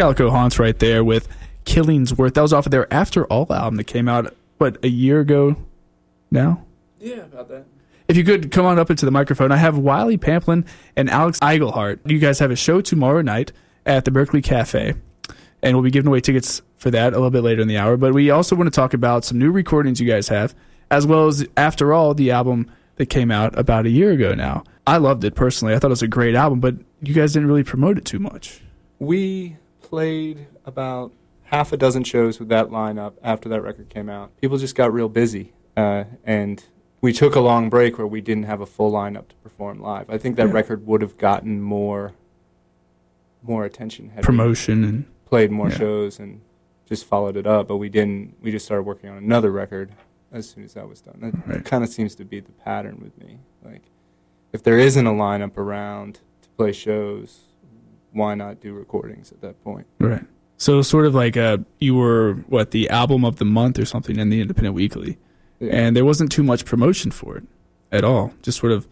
Calico Haunts right there with Killingsworth. That was off of their After All album that came out, what, a year ago now? Yeah, about that. If you could come on up into the microphone, I have Wiley Pamplin and Alex Eigelhart. You guys have a show tomorrow night at the Berkeley Cafe, and we'll be giving away tickets for that a little bit later in the hour. But we also want to talk about some new recordings you guys have, as well as, after all, the album that came out about a year ago now. I loved it personally. I thought it was a great album, but you guys didn't really promote it too much. We played about half a dozen shows with that lineup after that record came out. People just got real busy, uh, and we took a long break where we didn't have a full lineup to perform live. I think that Yeah. record would have gotten more more attention had Promotion and played more Yeah. shows and just followed it up, but we didn't. We just started working on another record as soon as that was done. That Right. kind of seems to be the pattern with me. Like, if there isn't a lineup around to play shows, why not do recordings at that point? right. So sort of like uh, you were what the album of the month or something in the Independent Weekly, Yeah. and there wasn't too much promotion for it at all. Just sort of,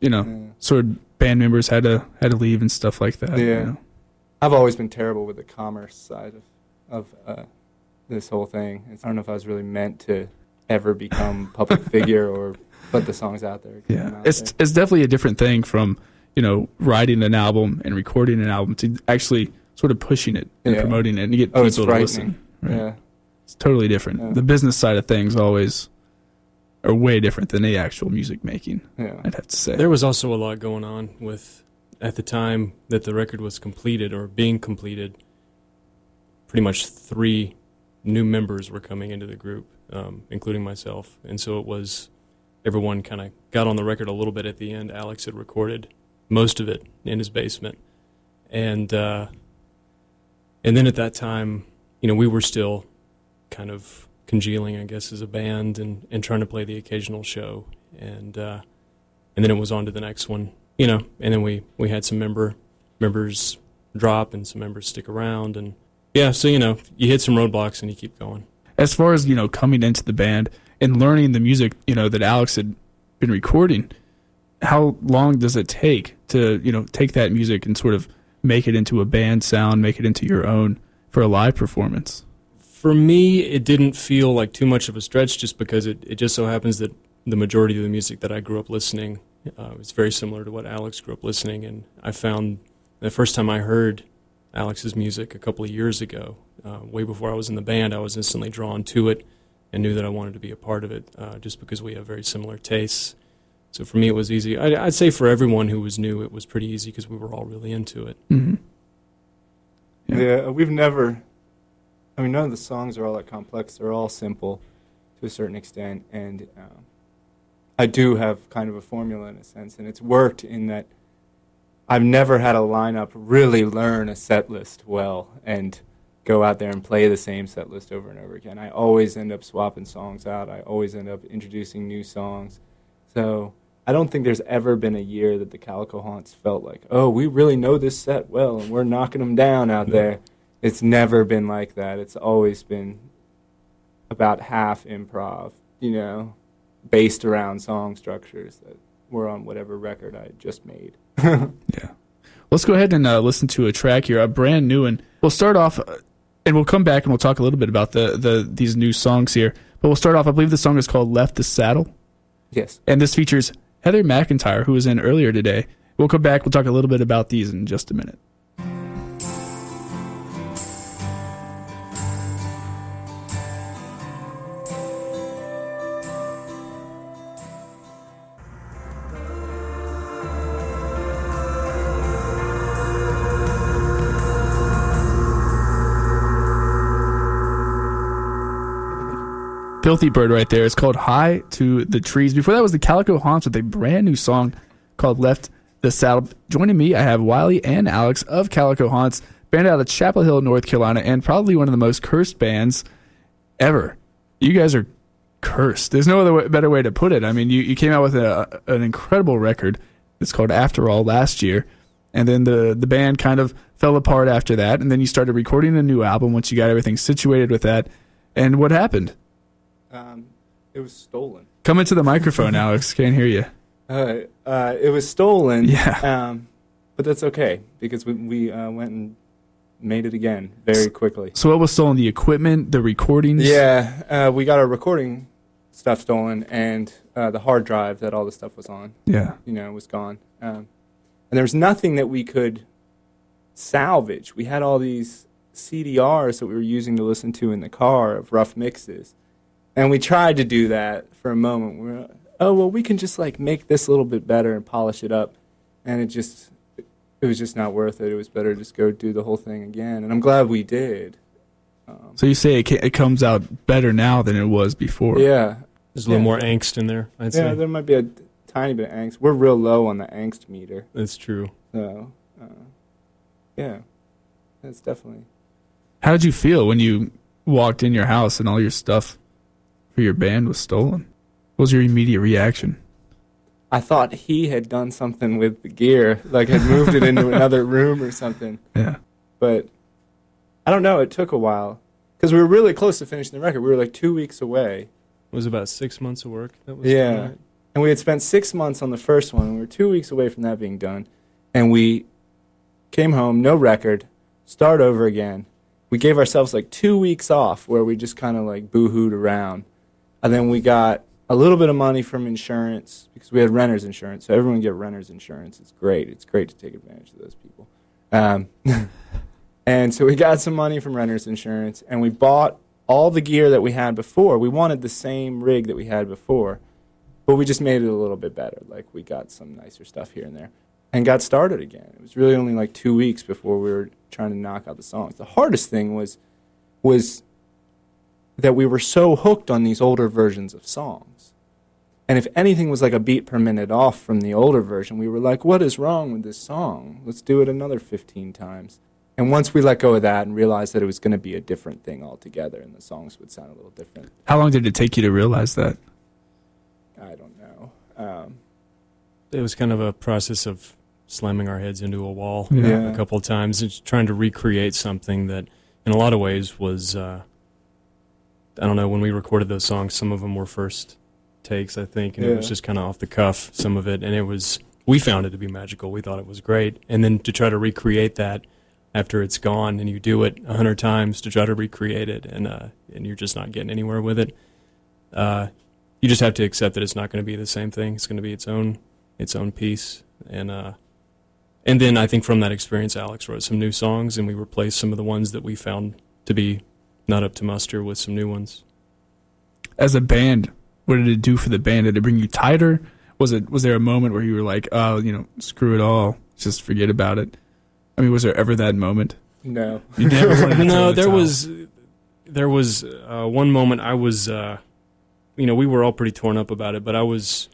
you know, Yeah. sort of band members had to had to leave and stuff like that. you Yeah. know? I've always been terrible with the commerce side of of uh, this whole thing. It's, I don't know if I was really meant to ever become public figure or put the songs out there. Yeah, out it's there. it's definitely a different thing from you know writing an album and recording an album to actually sort of pushing it and Yeah. promoting it and get Oh, people it's to listen. Right. Yeah. It's totally different. Yeah. The business side of things always are way different than the actual music making. Yeah. I'd have to say. There was also a lot going on with, at the time that the record was completed or being completed, pretty much three new members were coming into the group, um, including myself. And so it was, everyone kind of got on the record a little bit at the end. Alex had recorded most of it in his basement. And, uh, and then at that time, you know, we were still kind of congealing, I guess, as a band and, and trying to play the occasional show. And, uh, and then it was on to the next one, you know. And then we we had some member members drop and some members stick around, and yeah, so you know, you hit some roadblocks and you keep going. as far as you know coming into the band and learning the music you know that alex had been recording how long does it take to you know take that music and sort of make it into a band sound make it into your own for a live performance For me, it didn't feel like too much of a stretch, just because it it just so happens that the majority of the music that I grew up listening uh, was very similar to what Alex grew up listening, and I found the first time I heard Alex's music a couple of years ago, uh, way before I was in the band, I was instantly drawn to it and knew that I wanted to be a part of it, uh, just because we have very similar tastes. So for me, it was easy. I'd, I'd say for everyone who was new, it was pretty easy because we were all really into it. mm-hmm. Yeah. Yeah. we've never. I mean, none of the songs are all that complex. They're all simple, to a certain extent, and um, I do have kind of a formula in a sense, and it's worked in that I've never had a lineup really learn a set list well and go out there and play the same set list over and over again. I always end up swapping songs out. I always end up introducing new songs. So I don't think there's ever been a year that the Calico Haunts felt like, oh, we really know this set well and we're knocking them down out Yeah. there. It's never been like that. It's always been about half improv, you know, based around song structures that were on whatever record I just made. Yeah. Let's go ahead and uh, listen to a track here, a brand new one. We'll start off, uh, and we'll come back and we'll talk a little bit about the, the these new songs here. But we'll start off. I believe the song is called "Left the Saddle," yes. and this features Heather McEntire, who was in earlier today. We'll come back. We'll talk a little bit about these in just a minute. Filthy Bird right there. It's called High to the Trees. Before that was the Calico Haunts with a brand new song called Left the Saddle. Joining me, I have Wiley and Alex of Calico Haunts, band out of Chapel Hill, North Carolina, and probably one of the most cursed bands ever. You guys are cursed. There's no other way, better way to put it. I mean, you, you came out with a, an incredible record. It's called After All last year. And then the, the band kind of fell apart after that. And then you started recording a new album once you got everything situated with that. And what happened? Um, it was stolen. Come into the microphone, Alex. Can't hear you. Uh, uh, it was stolen. Yeah. Um, but that's okay because we, we uh, went and made it again very quickly. So what was stolen? The equipment, the recordings. Yeah, uh, we got our recording stuff stolen, and uh, the hard drive that all the stuff was on, Yeah. you know, was gone. Um, and there was nothing that we could salvage. We had all these CDRs that we were using to listen to in the car of rough mixes, and we tried to do that for a moment. We were, oh well, we can just like make this a little bit better and polish it up, and it just it was just not worth it. It was better to just go do the whole thing again, and I'm glad we did. Um, So you say it, it comes out better now than it was before. yeah, There's a little Yeah. more angst in there, I'd yeah, say. there might be a tiny bit of angst. We're real low on the angst meter, That's true. so uh, yeah, that's definitely. How did you feel when you walked in your house and all your stuff for your band was stolen? What was your immediate reaction? I thought he had done something with the gear, like had moved it into another room or something. Yeah. But I don't know. It took a while because we were really close to finishing the record. We were like two weeks away, It was about six months of work. That was Yeah. done, right? and we had spent six months on the first one. And we were two weeks away from that being done, and we came home, no record, start over again. We gave ourselves like two weeks off where we just kind of like boohooed around, and then we got a little bit of money from insurance because we had renters insurance. So everyone get renters insurance. It's great. It's great to take advantage of those people. Um, and so we got some money from renters insurance, and we bought all the gear that we had before. We wanted the same rig that we had before, but we just made it a little bit better. Like we got some nicer stuff here and there, and got started again. It was really only like two weeks before we were trying to knock out the songs. The hardest thing was was that we were so hooked on these older versions of songs. And if anything was like a beat per minute off from the older version, we were like, what is wrong with this song? Let's do it another 15 times. And once we let go of that and realized that it was going to be a different thing altogether and the songs would sound a little different, How long did it take you to realize that? I don't know. Um, It was kind of a process of slamming our heads into a wall Yeah. a couple of times and trying to recreate something that, in a lot of ways, was. Uh, I don't know. When we recorded those songs, some of them were first takes, I think, and it was just kind of off the cuff. Some of it, and it was. We found it to be magical. We thought it was great, and then to try to recreate that after it's gone, and you do it a hundred times to try to recreate it, and uh, and you're just not getting anywhere with it. Uh, you just have to accept that it's not going to be the same thing. It's going to be its own its own piece, and uh, and then I think from that experience, Alex wrote some new songs, and we replaced some of the ones that we found to be not up to muster with some new ones. As a band, what did it do for the band? Did it bring you tighter? Was it was there a moment where you were like, oh, you know, screw it all, just forget about it? I mean, was there ever that moment? no. You never wanted to throw no, the there towel. was there was uh, one moment I was, uh, you know, we were all pretty torn up about it, but I was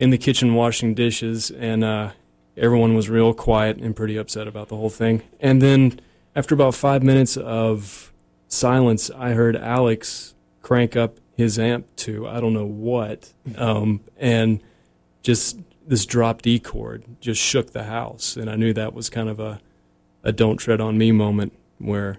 in the kitchen washing dishes, and uh, everyone was real quiet and pretty upset about the whole thing. And then after about five minutes of silence, I heard Alex crank up his amp to I don't know what, um, and just this drop D chord just shook the house, and I knew that was kind of a a don't tread on me moment where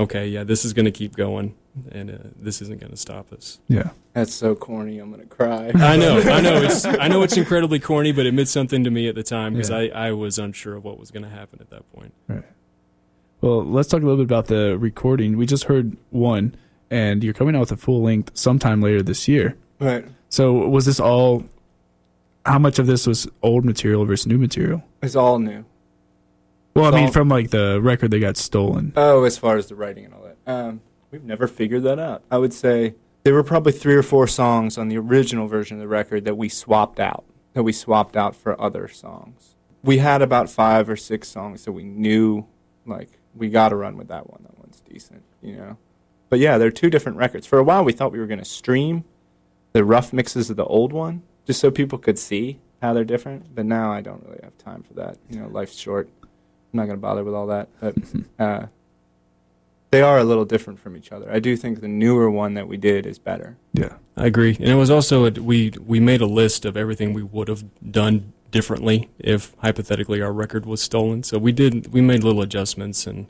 okay yeah this is going to keep going and uh, this isn't going to stop us Yeah. That's so corny. I'm going to cry. i know i know it's i know it's incredibly corny but it meant something to me at the time because Yeah. I, I was unsure of what was going to happen at that point Well, let's talk a little bit about the recording. We just heard one, and you're coming out with a full length sometime later this year. Right. So was this all? How much of this was old material versus new material? It's all new. Well, I mean, all- from like the record that got stolen. Oh, as far as the writing and all that. Um, we've never figured that out. I would say there were probably three or four songs on the original version of the record that we swapped out, that we swapped out for other songs. We had about five or six songs that we knew, like, we got to run with that one. That one's decent, you know? But yeah, they're two different records. For a while, we thought we were going to stream the rough mixes of the old one just so people could see how they're different. But now I don't really have time for that. You know, life's short. I'm not going to bother with all that. But uh, they are a little different from each other. I do think the newer one that we did is better. Yeah. i agree and it was also a, we we made a list of everything we would have done differently if hypothetically our record was stolen so we did we made little adjustments and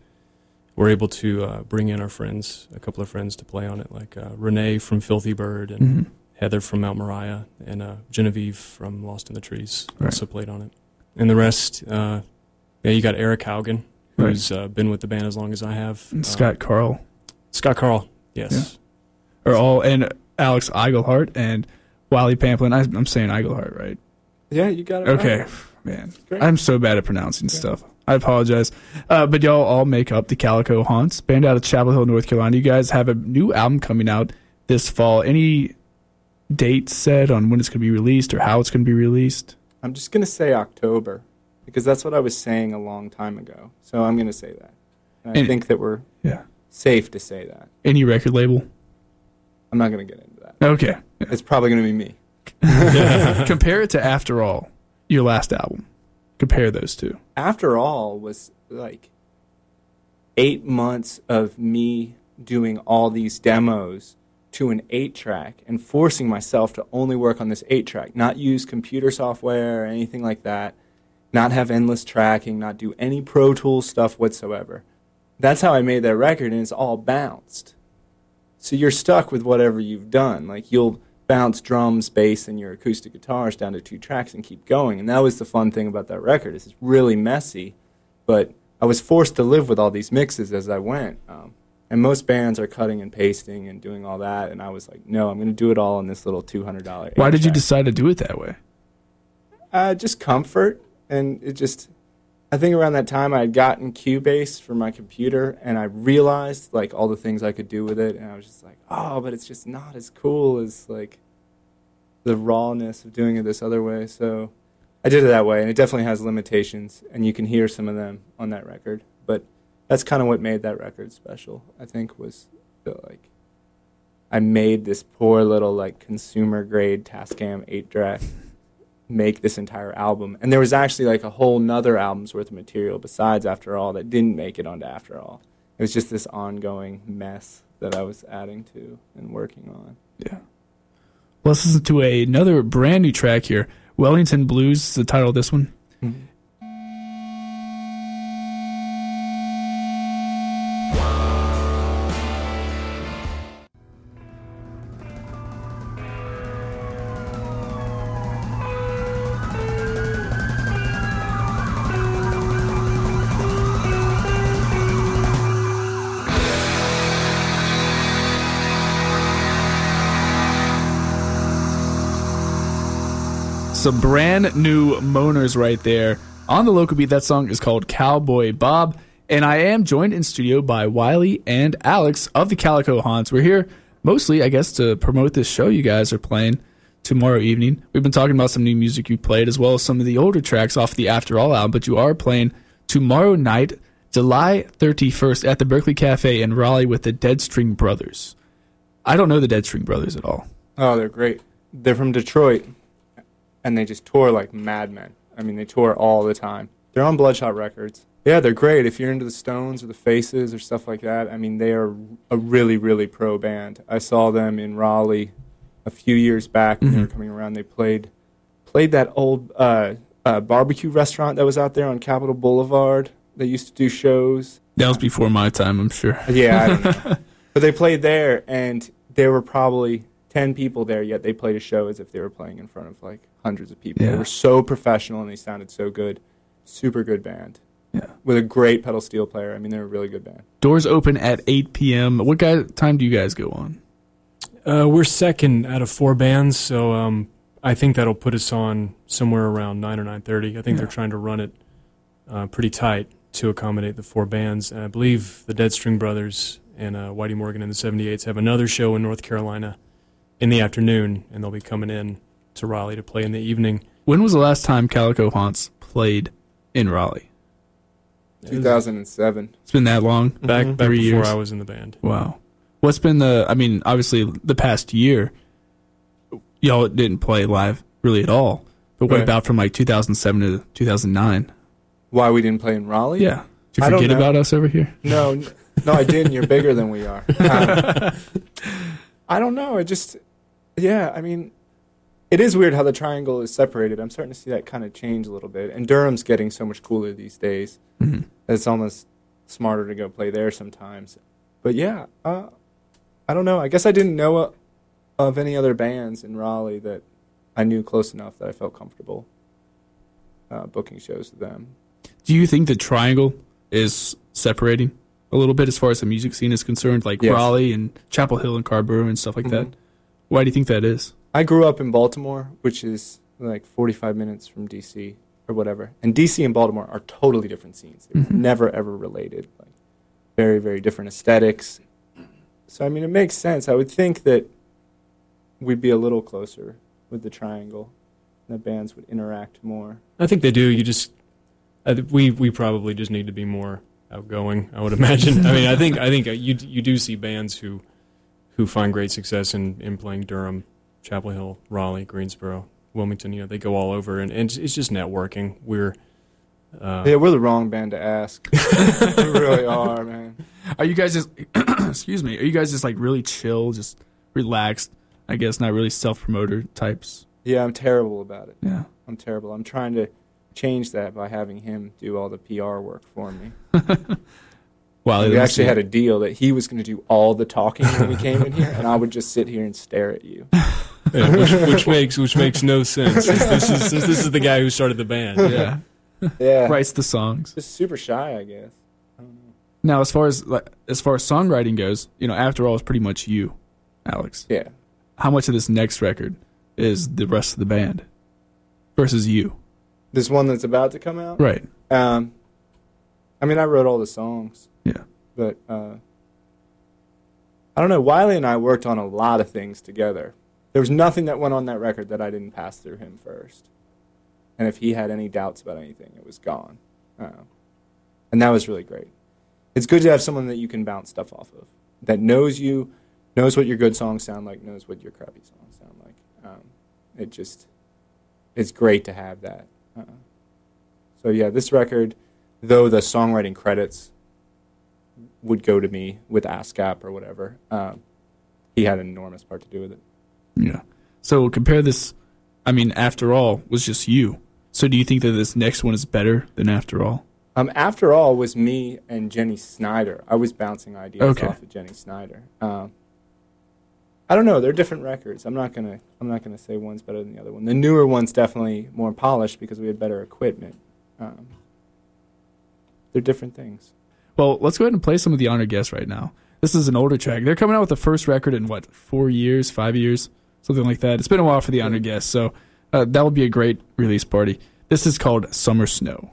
were able to uh, bring in our friends a couple of friends to play on it like uh, renee from filthy bird and hmm Heather from Mount Moriah and uh, Genevieve from Lost in the Trees Right. also played on it. And the rest, uh, yeah, you got Eric Haugen, who's uh, been with the band as long as I have. And Um, Scott Carl Scott Carl. Yes. or all and Alex Eigelhart and Wiley Pamplin. I, I'm saying Eigelhart, right? Yeah, you got it. Okay, right. man. Great. I'm so bad at pronouncing Yeah. stuff. I apologize. Uh, but y'all all make up the Calico Haunts, band out of Chapel Hill, North Carolina. You guys have a new album coming out this fall. Any date set on when it's going to be released or how it's going to be released? I'm just gonna say October because that's what I was saying a long time ago. So I'm gonna say that. And I And- think that we're Yeah. safe to say that. Any record label? I'm not gonna get into that. Okay. It's probably gonna be me. Compare it to After All, your last album. Compare those two. After all, was like eight months of me doing all these demos to an eight track and forcing myself to only work on this eight track, not use computer software or anything like that, not have endless tracking, not do any Pro Tools stuff whatsoever. That's how I made that record, and it's all bounced. So you're stuck with whatever you've done. Like you'll bounce drums, bass, and your acoustic guitars down to two tracks and keep going. And that was the fun thing about that record. It's really messy, but I was forced to live with all these mixes as I went. Um, and most bands are cutting and pasting and doing all that, and I was like, no, I'm going to do it all in this little two hundred dollar. Why did you decide to do it that way? Uh, just comfort, and it just. I think around that time I had gotten Cubase for my computer, and I realized like all the things I could do with it, and I was just like, oh, but it's just not as cool as like the rawness of doing it this other way. So I did it that way, and it definitely has limitations, and you can hear some of them on that record. But that's kind of what made that record special. I think was the like I made this poor little like consumer grade Tascam eight track make this entire album. And there was actually like a whole nother album's worth of material besides After All that didn't make it onto After All. It was just this ongoing mess that I was adding to and working on. Yeah. Let's listen to a, another brand new track here. Wellington Blues is the title of this one. Mm-hmm. Some brand new moaners right there. On the local beat, that song is called Cowboy Bob. And I am joined in studio by Wiley and Alex of the Calico Haunts. We're here mostly, I guess, to promote this show you guys are playing tomorrow evening. We've been talking about some new music you played as well as some of the older tracks off the After All album, but you are playing tomorrow night, July 31st, at the Berkeley Cafe in Raleigh with the Dead String Brothers. I don't know the Dead String Brothers at all. Oh, they're great. They're from Detroit, and they just tour like madmen. I mean, they tour all the time. They're on Bloodshot Records. Yeah, they're great. If you're into the Stones or the Faces or stuff like that, I mean, they are a really, really pro band. I saw them in Raleigh a few years back when they were Mhm. coming around. They played played that old uh, uh, barbecue restaurant that was out there on Capitol Boulevard. They used to do shows. That was before my time, I'm sure. Yeah, I don't know. but they played there, and there were probably ten people there. Yet they played a show as if they were playing in front of like hundreds of people. Yeah. They were so professional, and they sounded so good. Super good band Yeah. with a great pedal steel player. I mean, they're a really good band. Doors open at 8 p.m. What guy, time do you guys go on? Uh, we're second out of four bands, so um, I think that'll put us on somewhere around nine or nine thirty. I think Yeah. they're trying to run it uh, pretty tight to accommodate the four bands. And I believe the Dead String Brothers and uh, Whitey Morgan and the 78s have another show in North Carolina in the afternoon, and they'll be coming in to Raleigh to play in the evening. When was the last time Calico Haunts played in Raleigh? 2007. It's been that long. Back Mhm. back Three before years. I was in the band. Wow. What's been the? I mean, obviously the past year, y'all didn't play live really at all. But what Right. about from like 2007 to 2009? Why we didn't play in Raleigh? Yeah. Did you forget about us over here? No, no, I didn't. You're bigger than we are. Um, I don't know. It just, yeah. I mean, it is weird how the triangle is separated. I'm starting to see that kind of change a little bit. And Durham's getting so much cooler these days. Mhm. It's almost smarter to go play there sometimes. But yeah, uh, I don't know. I guess I didn't know uh, of any other bands in Raleigh that I knew close enough that I felt comfortable uh, booking shows to them. Do you think the triangle is separating a little bit as far as the music scene is concerned, like Yes. Raleigh and Chapel Hill and Carrboro and stuff like that. Why do you think that is? I grew up in Baltimore, which is like 45 minutes from DC or whatever. And DC and Baltimore are totally different scenes. They're Mhm. never ever related. Like very very different aesthetics. So I mean, it makes sense. I would think that we'd be a little closer with the triangle. and The bands would interact more. I think they do. You just, I th- we we probably just need to be more outgoing. I would imagine. I mean, I think I think uh, you you do see bands who who find great success in in playing Durham, Chapel Hill, Raleigh, Greensboro, Wilmington. You know, they go all over, and, and it's just networking. We're uh, yeah, we're the wrong band to ask. we really are, man. Are you guys just excuse me? Are you guys just like really chill, just relaxed? I guess not really self promoter types. Yeah, I'm terrible about it. Yeah. I'm terrible. I'm trying to change that by having him do all the PR work for me. Wow. we actually had a deal that he was going to do all the talking when we came in here, and I would just sit here and stare at you. yeah, which, which makes which makes no sense. Since this is since this is the guy who started the band. yeah. Yeah, Writes the songs. Just super shy, I guess. I don't know. Now, as far as like, as far as songwriting goes, you know, after all, it's pretty much you, Alex. Yeah, How much of this next record is the rest of the band versus you? this one that's about to come out. Right. Um, I mean, I wrote all the songs. Yeah. but uh, I don't know. Wiley and I worked on a lot of things together. There was nothing that went on that record that I didn't pass through him first. And if he had any doubts about anything, it was gone. Uh, and that was really great. It's good to have someone that you can bounce stuff off of, that knows you, knows what your good songs sound like, knows what your crappy songs sound like. Um, it just, it's great to have that. Uh, so yeah, this record, though the songwriting credits would go to me with ASCAP or whatever, um, he had an enormous part to do with it. Yeah. So compare this. I mean, after all, was just you. So do you think that this next one is better than after all? Um, after all, was me and Jenny Snyder. I was bouncing ideas Okay. off of Jenny Snyder. Um, I don't know. They're different records. I'm not gonna. I'm not gonna say one's better than the other one. The newer one's definitely more polished because we had better equipment. Um, they're different things. Well, let's go ahead and play some of the honored guests right now. This is an older track. They're coming out with the first record in what, four years, five years, something like that. It's been a while for the honored guests, so uh, that will be a great release party. This is called Summer Snow.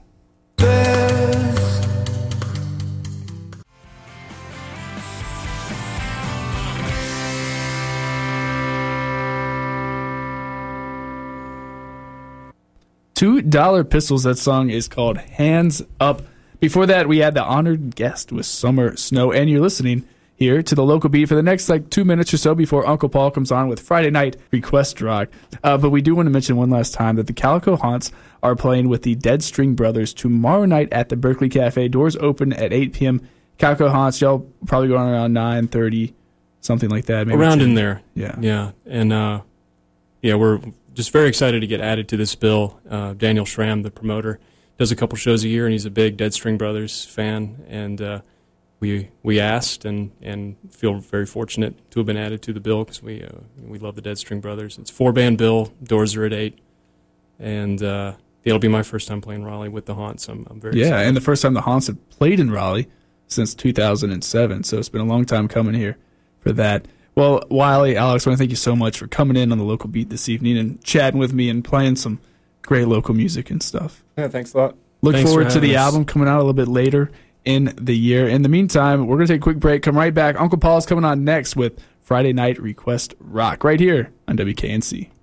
Two Dollar Pistols. That song is called Hands Up. Before that, we had the honored guest with Summer Snow, and you're listening here to the local beat for the next like two minutes or so before Uncle Paul comes on with Friday night request rock. Uh, but we do want to mention one last time that the Calico Haunts are playing with the Dead String Brothers tomorrow night at the Berkeley Cafe. Doors open at 8 p.m. Calico Haunts, y'all probably going around 9:30, something like that. Maybe Around 10. in there. Yeah. Yeah, and uh, yeah, we're just very excited to get added to this bill. Uh, Daniel Schramm, the promoter, does a couple shows a year, and he's a big Dead String Brothers fan. And uh, we we asked and and feel very fortunate to have been added to the bill because we uh, we love the Dead String Brothers. It's four band bill. Doors are at eight, and uh, it'll be my first time playing Raleigh with the Haunts. I'm, I'm very Yeah, excited. and the first time the Haunts have played in Raleigh since 2007, so it's been a long time coming here for that. Well, Wiley, Alex, I want to thank you so much for coming in on the local beat this evening and chatting with me and playing some great local music and stuff. Yeah, thanks a lot. Look Thanks for forward to the us. album coming out a little bit later in the year. In the meantime, we're going to take a quick break, come right back. Uncle Paul's coming on next with Friday Night Request Rock right here on WKNC.